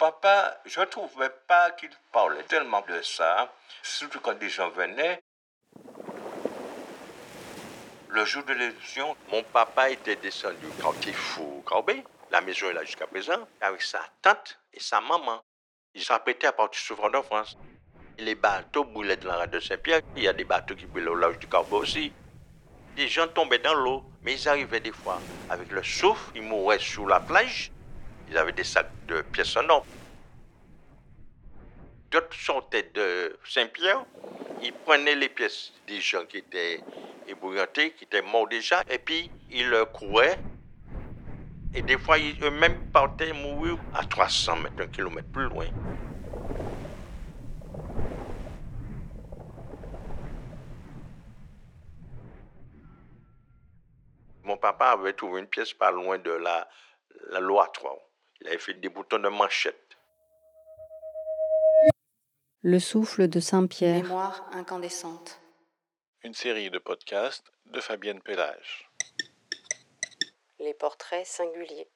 papa, je ne trouvais pas qu'il parlait tellement de ça, surtout quand des gens venaient. Le jour de l'élection, mon papa était descendu quand il fou Corbet. La maison est là jusqu'à présent, avec sa tante et sa maman. Ils s'apprêtaient à partir souvent de France. Les bateaux boulaient dans la de Saint-Pierre. Il y a des bateaux qui boulaient au large du Corbeau aussi. Des gens tombaient dans l'eau, mais ils arrivaient des fois avec le souffle, ils mouraient sous la plage. Ils avaient des sacs de pièces en or. D'autres sortaient de Saint-Pierre, ils prenaient les pièces des gens qui étaient ébouillantés, qui étaient morts déjà, et puis ils leur couraient. Et des fois, ils- eux-mêmes partaient mourir à 300 mètres, un kilomètre plus loin. Mon papa avait trouvé une pièce pas loin de la, la loi 3. Il avait fait des boutons de manchette. Le souffle de Saint-Pierre. Mémoire incandescente. Une série de podcasts de Fabienne Pellage. Les portraits singuliers.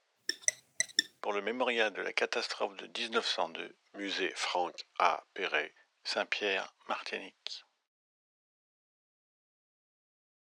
Pour le mémorial de la catastrophe de 1902, musée Franck A. Perret, Saint-Pierre, Martinique.